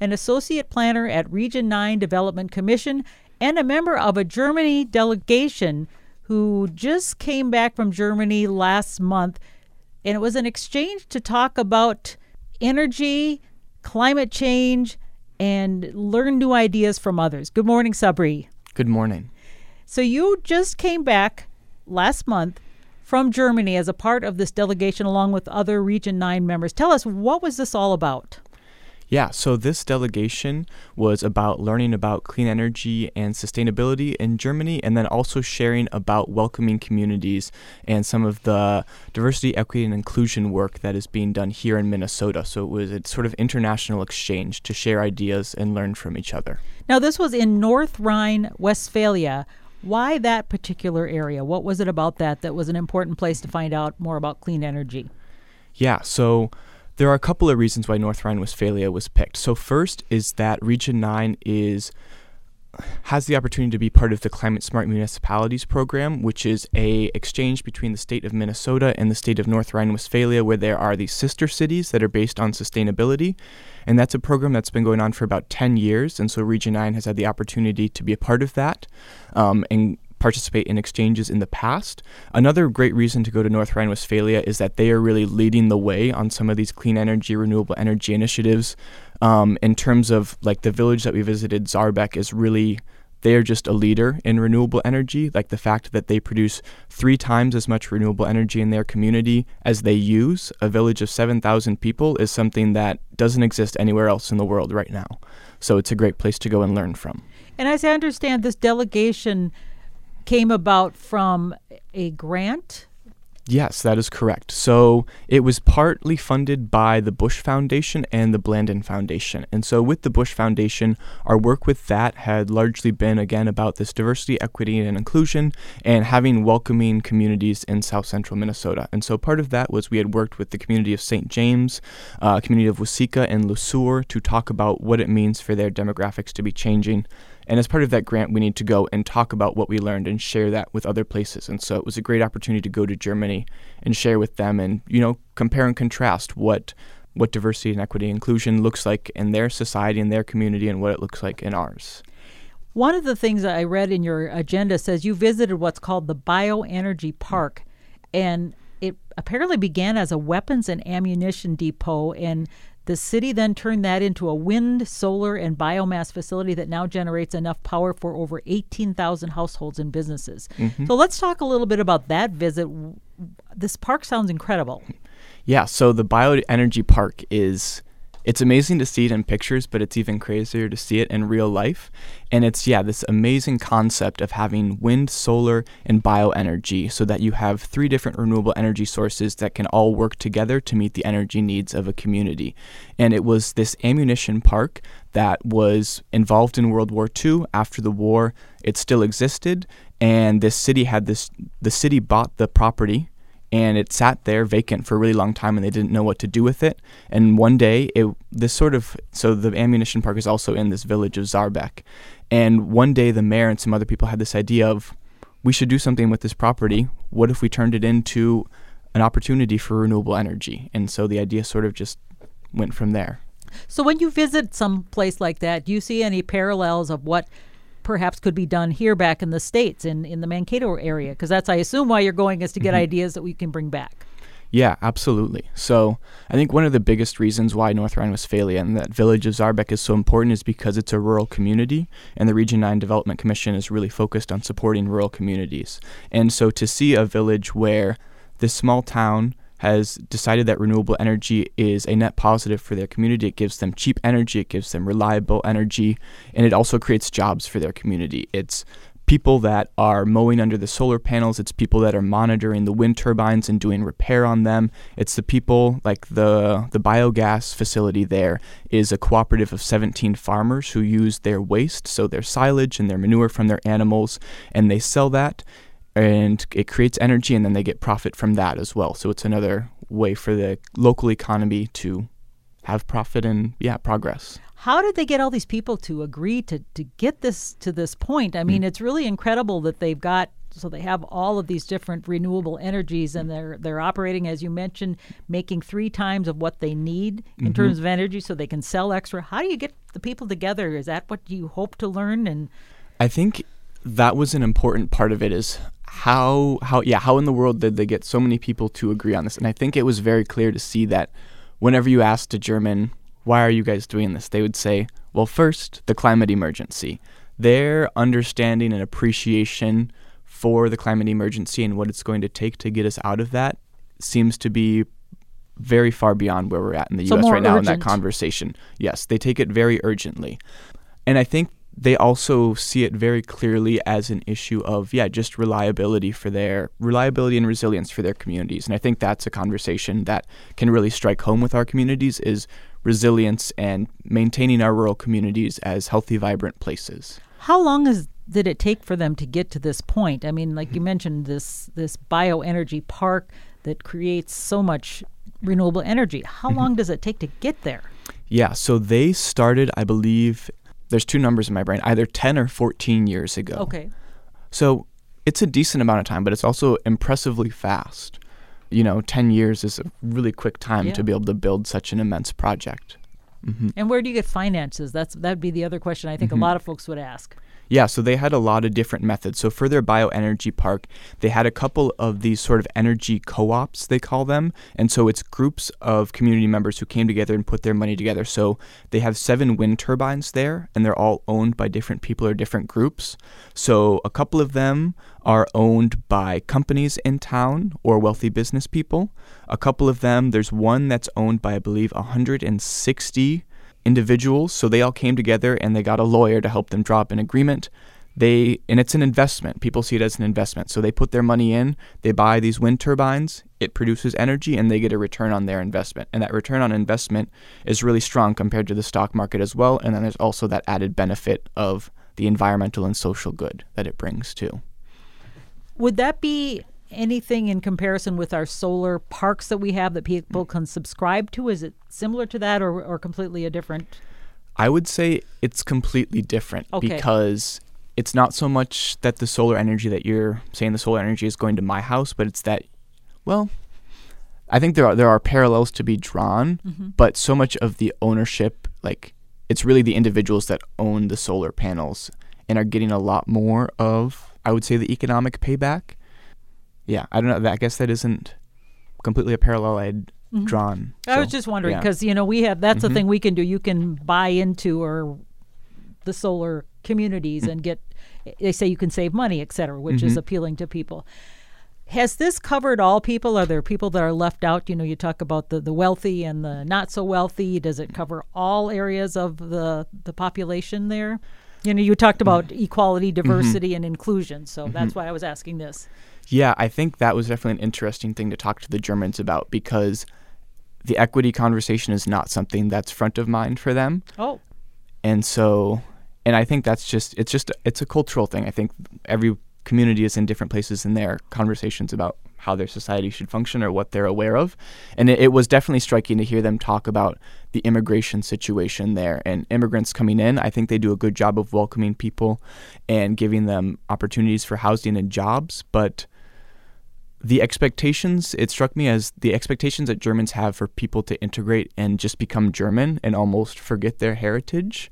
an associate planner at Region 9 Development Commission and a member of a Germany delegation who just came back from Germany last month. And it was an exchange to talk about energy, climate change, and learn new ideas from others. Good morning, Sabri. Good morning. So you just came back last month from Germany as a part of this delegation along with other Region 9 members. Tell us, what was this all about? Yeah, so this delegation was about learning about clean energy and sustainability in Germany, and then also sharing about welcoming communities and some of the diversity, equity, and inclusion work that is being done here in Minnesota. So it was a sort of international exchange to share ideas and learn from each other. Now, this was in North Rhine Westphalia. Why that particular area? What was it about that that was an important place to find out more about clean energy? Yeah, so there are a couple of reasons why North Rhine-Westphalia was picked. So first is that Region 9 is has the opportunity to be part of the Climate Smart Municipalities program, which is a exchange between the state of Minnesota and the state of North Rhine-Westphalia, where there are these sister cities that are based on sustainability, and that's a program that's been going on for about 10 years. And so Region 9 has had the opportunity to be a part of that, um, and participate in exchanges in the past. Another great reason to go to North Rhine Westphalia is that they are really leading the way on some of these clean energy, renewable energy initiatives. Um, in terms of like the village that we visited, Saerbeck is really they are just a leader in renewable energy. Like the fact that they produce three times as much renewable energy in their community as they use, a village of 7,000 people, is something that doesn't exist anywhere else in the world right now. So it's a great place to go and learn from. And as I understand, this delegation came about from a grant? Yes, that is correct. So it was partly funded by the Bush Foundation and the Blandin Foundation. And so with the Bush Foundation, our work with that had largely been, again, about this diversity, equity, and inclusion and having welcoming communities in south central Minnesota. And so part of that was we had worked with the community of St. James, uh, community of Waseca and Le Sueur to talk about what it means for their demographics to be changing and as part of that grant, we need to go and talk about what we learned and share that with other places. And so it was a great opportunity to go to Germany and share with them and, you know, compare and contrast what what diversity and equity and inclusion looks like in their society and their community and what it looks like in ours. One of the things I read in your agenda says you visited what's called the Bioenergy Park and it apparently began as a weapons and ammunition depot and the city then turned that into a wind, solar, and biomass facility that now generates enough power for over 18,000 households and businesses. Mm-hmm. So let's talk a little bit about that visit. This park sounds incredible. Yeah, so the bioenergy park is it's amazing to see it in pictures, but it's even crazier to see it in real life. And it's, yeah, this amazing concept of having wind, solar, and bioenergy so that you have three different renewable energy sources that can all work together to meet the energy needs of a community. And it was this ammunition park that was involved in World War II. After the war, it still existed. And this city had this, the city bought the property and it sat there vacant for a really long time and they didn't know what to do with it. And one day it this sort of so the ammunition park is also in this village of Saerbeck and one day the mayor and some other people had this idea of we should do something with this property. What if we turned it into an opportunity for renewable energy? And so the idea sort of just went from there. So when you visit some place like that do you see any parallels of what perhaps could be done here back in the States, in, in the Mankato area? Because that's, I assume, why you're going is to get mm-hmm. ideas that we can bring back. Yeah, absolutely. So I think one of the biggest reasons why North Rhine-Westphalia and that village of Saerbeck is so important is because it's a rural community, and the Region 9 Development Commission is really focused on supporting rural communities. And so to see a village where this small town has decided that renewable energy is a net positive for their community. It gives them cheap energy, it gives them reliable energy, and it also creates jobs for their community. It's people that are mowing under the solar panels. It's people that are monitoring the wind turbines and doing repair on them. It's the people like the the biogas facility there is a cooperative of 17 farmers who use their waste, so their silage and their manure from their animals, and they sell that and it creates energy and then they get profit from that as well. So it's another way for the local economy to have profit and yeah, progress. How did they get all these people to agree to, to get this to this point? I mean, mm. it's really incredible that they've got so they have all of these different renewable energies and they're they're operating as you mentioned making three times of what they need in mm-hmm. terms of energy so they can sell extra how do you get the people together is that what you hope to learn and i think that was an important part of it is how how yeah how in the world did they get so many people to agree on this and i think it was very clear to see that whenever you asked a german why are you guys doing this? They would say, well, first, the climate emergency. Their understanding and appreciation for the climate emergency and what it's going to take to get us out of that seems to be very far beyond where we're at in the so US right now urgent. in that conversation. Yes, they take it very urgently. And I think they also see it very clearly as an issue of yeah just reliability for their reliability and resilience for their communities. And i think that's a conversation that can really strike home with our communities is resilience and maintaining our rural communities as healthy vibrant places. How long is did it take for them to get to this point? I mean like you mentioned this this bioenergy park that creates so much renewable energy. How mm-hmm. long does it take to get there? Yeah so they started i believe there's two numbers in my brain, either 10 or 14 years ago. Okay. So it's a decent amount of time, but it's also impressively fast. You know, 10 years is a really quick time yeah. to be able to build such an immense project. Mm-hmm. And where do you get finances? That's that'd be the other question I think mm-hmm. a lot of folks would ask. Yeah, so they had a lot of different methods. So for their bioenergy park, they had a couple of these sort of energy co-ops, they call them. And so it's groups of community members who came together and put their money together. So they have seven wind turbines there, and they're all owned by different people or different groups. So a couple of them are owned by companies in town or wealthy business people. A couple of them, there's one that's owned by, I believe, 160 individuals. So they all came together and they got a lawyer to help them draw up an agreement. They and it's an investment. People see it as an investment. So they put their money in, they buy these wind turbines, it produces energy and they get a return on their investment. And that return on investment is really strong compared to the stock market as well. And then there's also that added benefit of the environmental and social good that it brings too. Would that be anything in comparison with our solar parks that we have that people can subscribe to? Is it similar to that or, or completely a different? I would say it's completely different okay. because it's not so much that the solar energy that you're saying the solar energy is going to my house, but it's that, well, I think there are there are parallels to be drawn, mm-hmm. but so much of the ownership, like it's really the individuals that own the solar panels and are getting a lot more of, I would say, the economic payback yeah, I don't know. I guess that isn't completely a parallel I'd mm-hmm. drawn. I so, was just wondering because yeah. you know we have that's mm-hmm. the thing we can do. You can buy into or the solar communities mm-hmm. and get. They say you can save money, et cetera, which is mm-hmm. appealing to people. Has this covered all people? Are there people that are left out? You know, you talk about the, the wealthy and the not so wealthy. Does it cover all areas of the, the population there? You know, you talked about mm-hmm. equality, diversity, and inclusion. So that's why I was asking this. Yeah, I think that was definitely an interesting thing to talk to the Germans about because the equity conversation is not something that's front of mind for them. Oh. And so and I think that's just it's just it's a cultural thing. I think every community is in different places in their conversations about how their society should function or what they're aware of. And it, it, was definitely striking to hear them talk about the immigration situation there and immigrants coming in. I think they do a good job of welcoming people and giving them opportunities for housing and jobs, but the expectations it struck me as the expectations that Germans have for people to integrate and just become German and almost forget their heritage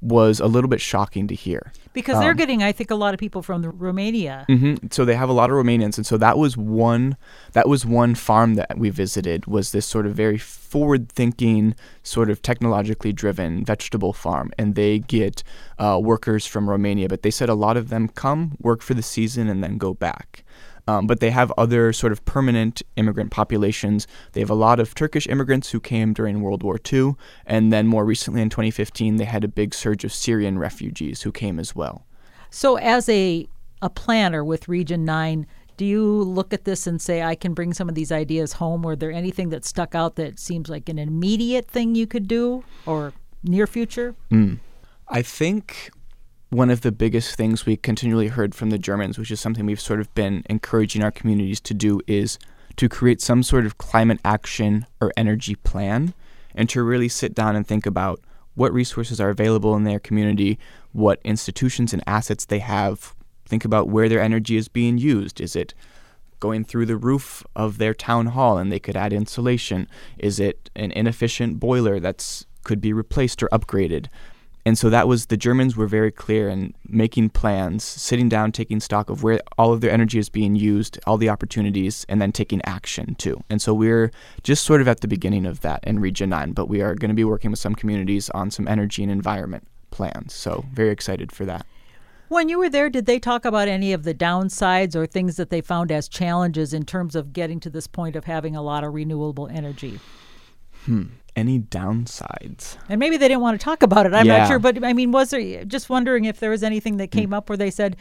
was a little bit shocking to hear. Because they're um, getting i think a lot of people from the romania. Mm-hmm. so they have a lot of romanians and so that was one that was one farm that we visited was this sort of very forward thinking sort of technologically driven vegetable farm and they get uh, workers from romania but they said a lot of them come work for the season and then go back um, but they have other sort of permanent immigrant populations. They have a lot of Turkish immigrants who came during World War II, and then more recently in 2015, they had a big surge of Syrian refugees who came as well. So, as a a planner with Region Nine, do you look at this and say, I can bring some of these ideas home? Were there anything that stuck out that seems like an immediate thing you could do or near future? Mm. I think one of the biggest things we continually heard from the Germans, which is something we've sort of been encouraging our communities to do, is to create some sort of climate action or energy plan and to really sit down and think about what resources are available in their community, what institutions and assets they have. Think about where their energy is being used. Is it going through the roof of their town hall and they could add insulation? Is it an inefficient boiler that's could be replaced or upgraded? And so that was the Germans were very clear in making plans, sitting down, taking stock of where all of their energy is being used, all the opportunities, and then taking action too. And so we're just sort of at the beginning of that in Region 9, but we are going to be working with some communities on some energy and environment plans. So very excited for that. When you were there, did they talk about any of the downsides or things that they found as challenges in terms of getting to this point of having a lot of renewable energy? Hmm any downsides. And maybe they didn't want to talk about it. I'm yeah. not sure, but I mean, was there just wondering if there was anything that came mm. up where they said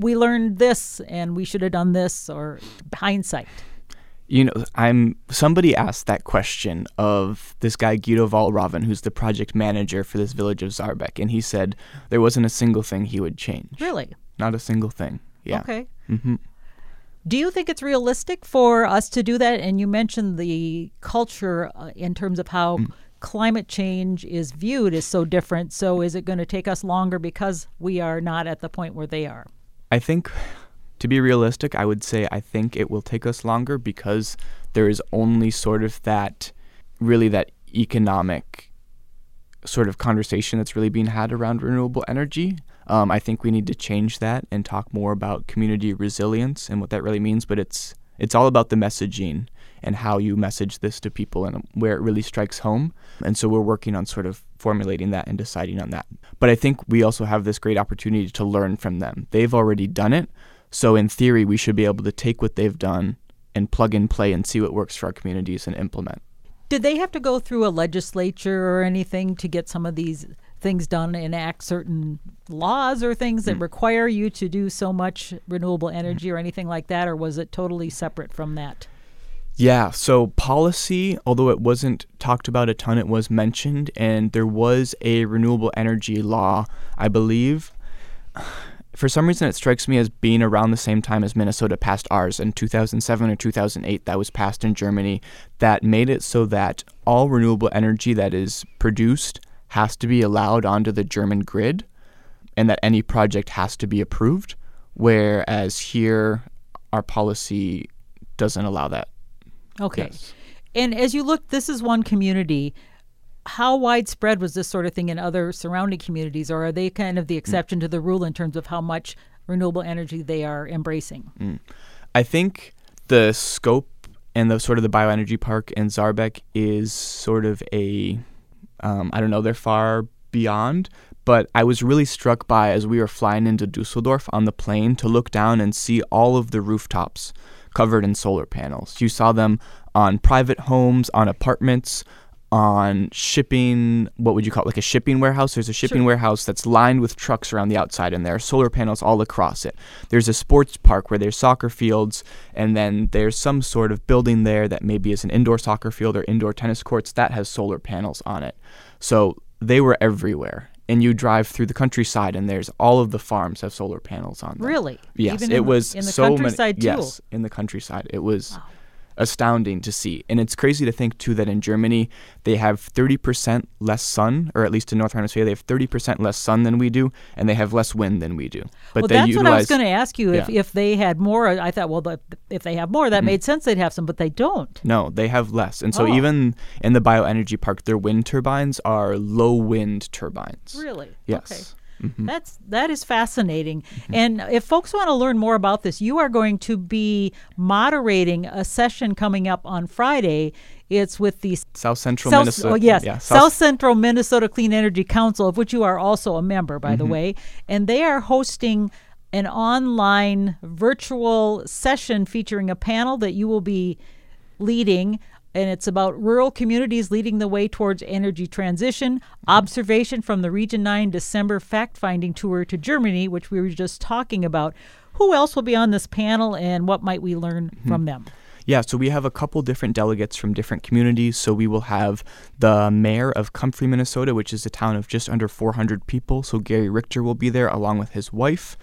we learned this and we should have done this, or hindsight. You know, I'm somebody asked that question of this guy Guido Wallraven, who's the project manager for this village of Saerbeck, and he said there wasn't a single thing he would change. Really? Not a single thing. Yeah. Okay. Mm-hmm. Do you think it's realistic for us to do that? And you mentioned the culture uh, in terms of how mm. climate change is viewed is so different. So is it going to take us longer because we are not at the point where they are? I think, to be realistic, I would say I think it will take us longer because there is only sort of that, really, that economic sort of conversation that's really being had around renewable energy. Um, I think we need to change that and talk more about community resilience and what that really means. But it's it's all about the messaging and how you message this to people and where it really strikes home. And so we're working on sort of formulating that and deciding on that. But I think we also have this great opportunity to learn from them. They've already done it. So in theory, we should be able to take what they've done and plug and play and see what works for our communities and implement. Did they have to go through a legislature or anything to get some of these things done, enact certain laws or things that mm. require you to do so much renewable energy or anything like that, or was it totally separate from that? Yeah, so policy, although it wasn't talked about a ton, it was mentioned, and there was a renewable energy law, I believe. For some reason, it strikes me as being around the same time as Minnesota passed ours in 2007 or 2008, that was passed in Germany, that made it so that all renewable energy that is produced has to be allowed onto the German grid and that any project has to be approved, whereas here our policy doesn't allow that. Okay. Yes. And as you look, this is one community. How widespread was this sort of thing in other surrounding communities, or are they kind of the mm. exception mm. to the rule in terms of how much renewable energy they are embracing? Mm. I think the scope and the sort of the bioenergy park in Saerbeck is sort of a um, I don't know, they're far beyond. But I was really struck by as we were flying into Dusseldorf on the plane to look down and see all of the rooftops covered in solar panels. You saw them on private homes, on apartments, on shipping what would you call it like a shipping warehouse there's a shipping sure. warehouse that's lined with trucks around the outside and there are solar panels all across it there's a sports park where there's soccer fields and then there's some sort of building there that maybe is an indoor soccer field or indoor tennis courts that has solar panels on it so they were everywhere and you drive through the countryside and there's all of the farms have solar panels on them. Really? Yes, Even it was in the so countryside many, too. Yes, in the countryside. It was wow astounding to see. And it's crazy to think, too, that in Germany, they have 30% less sun, or at least in North Rhine-Westphalia, they have 30% less sun than we do, and they have less wind than we do. But well, that's utilize, what I was going to ask you. If, yeah. if they had more, I thought, well, if they have more, that mm made sense they'd have some, but they don't. No, they have less. And so oh. even in the bioenergy park, their wind turbines are low wind turbines. Really? Yes. Okay. Mm-hmm. That's that is fascinating. Mm-hmm. And if folks want to learn more about this, you are going to be moderating a session coming up on Friday. It's with the South Central South, Minnesota. Oh, yes, yeah, South, South, Central Minnesota Clean Energy Council, of which you are also a member, by mm-hmm. the way, and they are hosting an online virtual session featuring a panel that you will be leading and it's about rural communities leading the way towards energy transition, observation from the Region 9 December fact finding tour to Germany, which we were just talking about. Who else will be on this panel and what might we learn mm-hmm. from them? Yeah, so we have a couple different delegates from different communities. So we will have the mayor of Comfrey, Minnesota, which is a town of just under 400 people. So Gary Richter will be there along with his wife.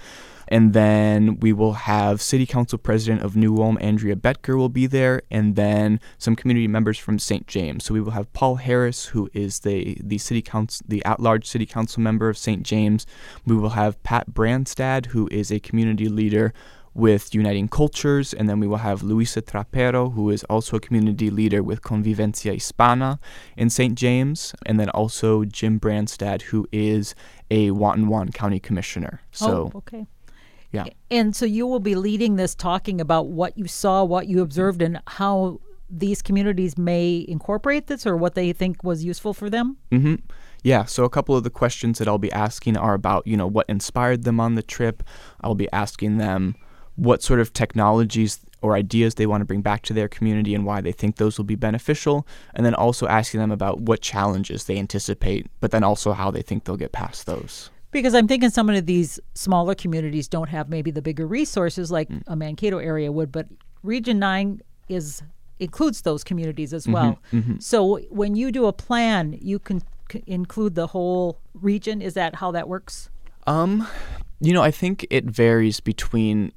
And then we will have City Council President of New Ulm, Andrea Betker, will be there, and then some community members from St. James. So we will have Paul Harris, who is the the city council, the at-large city council member of St. James. We will have Pat Brandstad, who is a community leader with Uniting Cultures, and then we will have Luisa Trapero, who is also a community leader with Convivencia Hispana in St. James, and then also Jim Brandstad, who is a Watonwan County Commissioner. Oh, so, oh, okay. Yeah. And so you will be leading this talking about what you saw, what you observed, and how these communities may incorporate this or what they think was useful for them? Mm-hmm. Yeah, so a couple of the questions that I'll be asking are about, you know, what inspired them on the trip. I'll be asking them what sort of technologies or ideas they want to bring back to their community and why they think those will be beneficial, and then also asking them about what challenges they anticipate, but then also how they think they'll get past those. Because I'm thinking some of these smaller communities don't have maybe the bigger resources like mm. a Mankato area would, but Region 9 is includes those communities as well. Mm-hmm, mm-hmm. So when you do a plan, you can c- include the whole region. Is that how that works? Um, you know, I think it varies between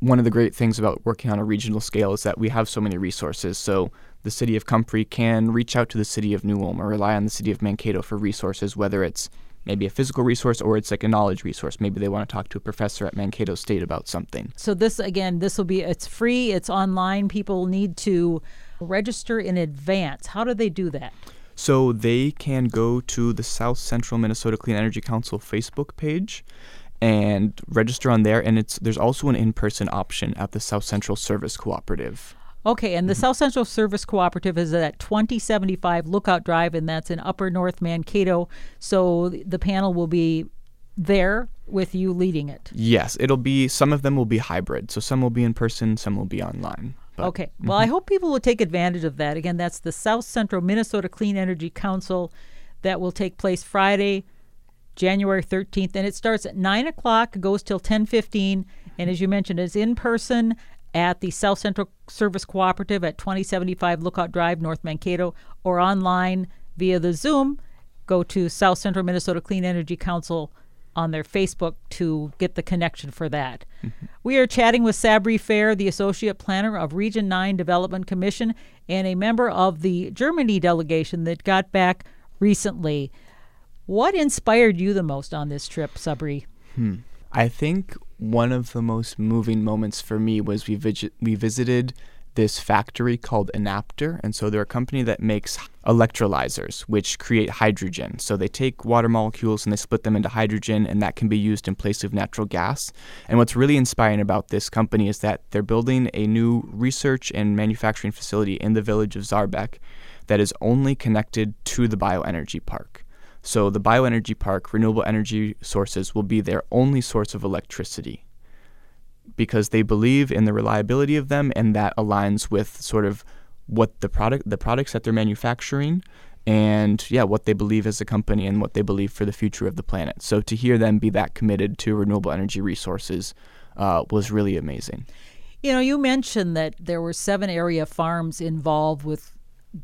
one of the great things about working on a regional scale is that we have so many resources. So the city of Comfrey can reach out to the city of New Ulm or rely on the city of Mankato for resources, whether it's maybe a physical resource or it's like a knowledge resource. Maybe they want to talk to a professor at Mankato State about something. So this again, this will be it's free, it's online. People need to register in advance. How do they do that? So they can go to the South Central Minnesota Clean Energy Council Facebook page and register on there and it's there's also an in-person option at the South Central Service Cooperative. Okay, and the mm-hmm. South Central Service Cooperative is at 2075 Lookout Drive, and that's in Upper North Mankato. So the panel will be there with you leading it. Yes, it'll be, some of them will be hybrid. So some will be in person, some will be online. But, okay, well, mm-hmm. I hope people will take advantage of that. Again, that's the South Central Minnesota Clean Energy Council that will take place Friday, January 13th, and it starts at 9 o'clock, goes till 10.15, and as you mentioned, it's in person at the South Central Service Cooperative at 2075 Lookout Drive, North Mankato, or online via the Zoom. Go to South Central Minnesota Clean Energy Council on their Facebook to get the connection for that. Mm-hmm. We are chatting with Sabri Fair, the Associate Planner of Region 9 Development Commission and a member of the Germany delegation that got back recently. What inspired you the most on this trip, Sabri? Hmm. I think one of the most moving moments for me was we we visited this factory called Enapter, and so they're a company that makes electrolyzers, which create hydrogen. So they take water molecules and they split them into hydrogen, and that can be used in place of natural gas. And what's really inspiring about this company is that they're building a new research and manufacturing facility in the village of Saerbeck that is only connected to the bioenergy park. So the bioenergy park, renewable energy sources will be their only source of electricity because they believe in the reliability of them and that aligns with sort of what the product the products that they're manufacturing and yeah what they believe as a company and what they believe for the future of the planet. So to hear them be that committed to renewable energy resources uh, was really amazing. You know you mentioned that there were seven area farms involved with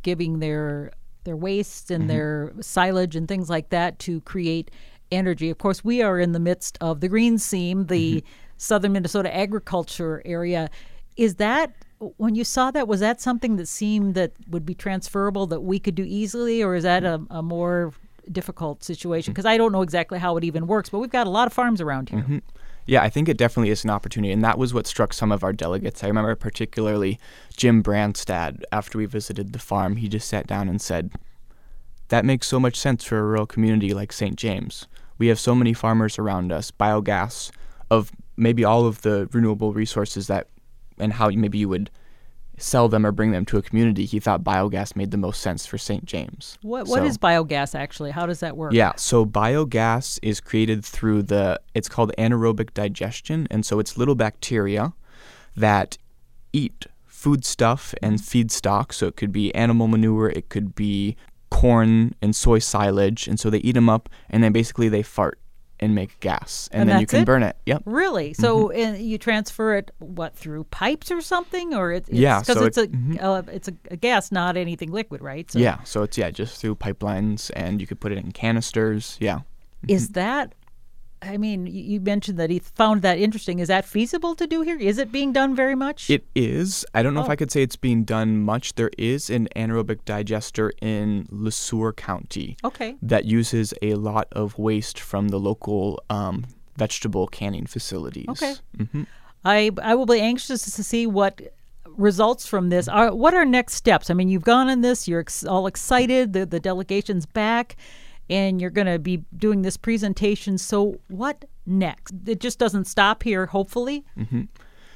giving their their waste and mm-hmm. their silage and things like that to create energy. Of course, we are in the midst of the green seam, the mm-hmm. southern Minnesota agriculture area. Is that when you saw that was that something that seemed that would be transferable that we could do easily or is that a, a more difficult situation because mm-hmm. I don't know exactly how it even works but we've got a lot of farms around here. Mm-hmm. Yeah, I think it definitely is an opportunity. And that was what struck some of our delegates. I remember particularly Jim Brandstad, after we visited the farm, he just sat down and said, That makes so much sense for a rural community like St. James. We have so many farmers around us, biogas of maybe all of the renewable resources that, and how maybe you would sell them or bring them to a community, he thought biogas made the most sense for St. James. What what so, is biogas actually? How does that work? Yeah, so biogas is created through the it's called anaerobic digestion and so it's little bacteria that eat food stuff and feedstock. So it could be animal manure, it could be corn and soy silage. And so they eat them up and then basically they fart and make gas. And, And then you can it? burn it. Yep. Really? So Mm-hmm. you transfer it what through pipes or something, or it, it's, Yeah, because so it's it- mm-hmm. a uh, it's a, a gas, not anything liquid, right? So Yeah. So it's, yeah, just through pipelines and you could put it in canisters. Yeah. Is that? I mean, you you mentioned that he found that interesting. Is that feasible to do here? Is it being done very much? It is. I don't know if Oh. I could say it's being done much. There is an anaerobic digester in LeSueur County okay. that uses a lot of waste from the local um, vegetable canning facilities. Okay. hmm I I will be anxious to see what results from this. Are what are next steps? I mean, you've gone on this. You're ex- all excited. The the delegation's back, and you're going to be doing this presentation. So what next? It just doesn't stop here. Hopefully. Mm-hmm.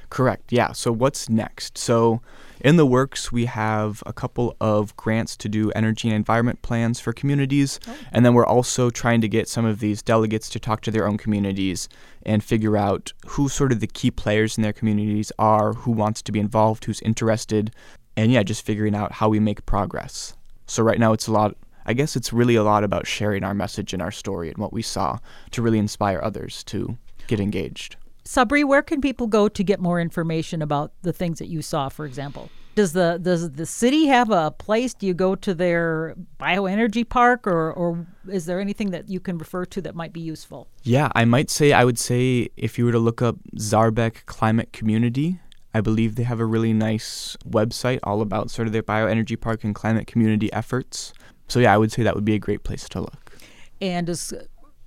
Correct. Yeah. So what's next? So in the works, we have a couple of grants to do energy and environment plans for communities, oh. and then we're also trying to get some of these delegates to talk to their own communities and figure out who sort of the key players in their communities are, who wants to be involved, who's interested, and yeah, just figuring out how we make progress. So right now, it's a lot. I guess it's really a lot about sharing our message and our story and what we saw to really inspire others to get engaged. Sabri, where can people go to get more information about the things that you saw? For example, does the does the city have a place? Do you go to their bioenergy park, or or is there anything that you can refer to that might be useful? Yeah, I might say I would say if you were to look up Saerbeck Climate Community, I believe they have a really nice website all about sort of their bioenergy park and climate community efforts. So yeah, I would say that would be a great place to look. And does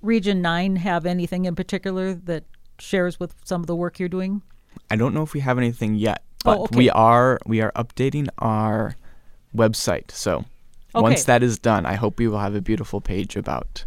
Region Nine have anything in particular that shares with some of the work you're doing? I don't know if we have anything yet, Oh, but okay. we are we are updating our website. So once that is done, I hope we will have a beautiful page about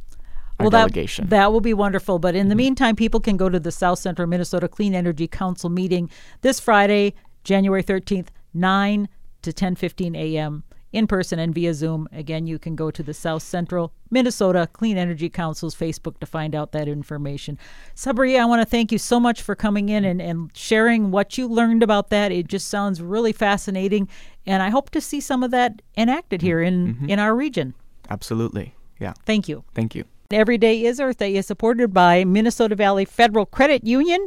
our well, that, delegation. that will be wonderful. But Mm-hmm. in the meantime, people can go to the South Central Minnesota Clean Energy Council meeting this Friday, January 13th, 9 to 10:15 a.m. in person and via Zoom. Again, you can go to the South Central Minnesota Clean Energy Council's Facebook to find out that information. Sabri, I want to thank you so much for coming in and, and sharing what you learned about that. It just sounds really fascinating, and I hope to see some of that enacted here in, Mm-hmm. in our region. Absolutely. Yeah. Thank you. Thank you. Every Day is Earth Day is supported by Minnesota Valley Federal Credit Union.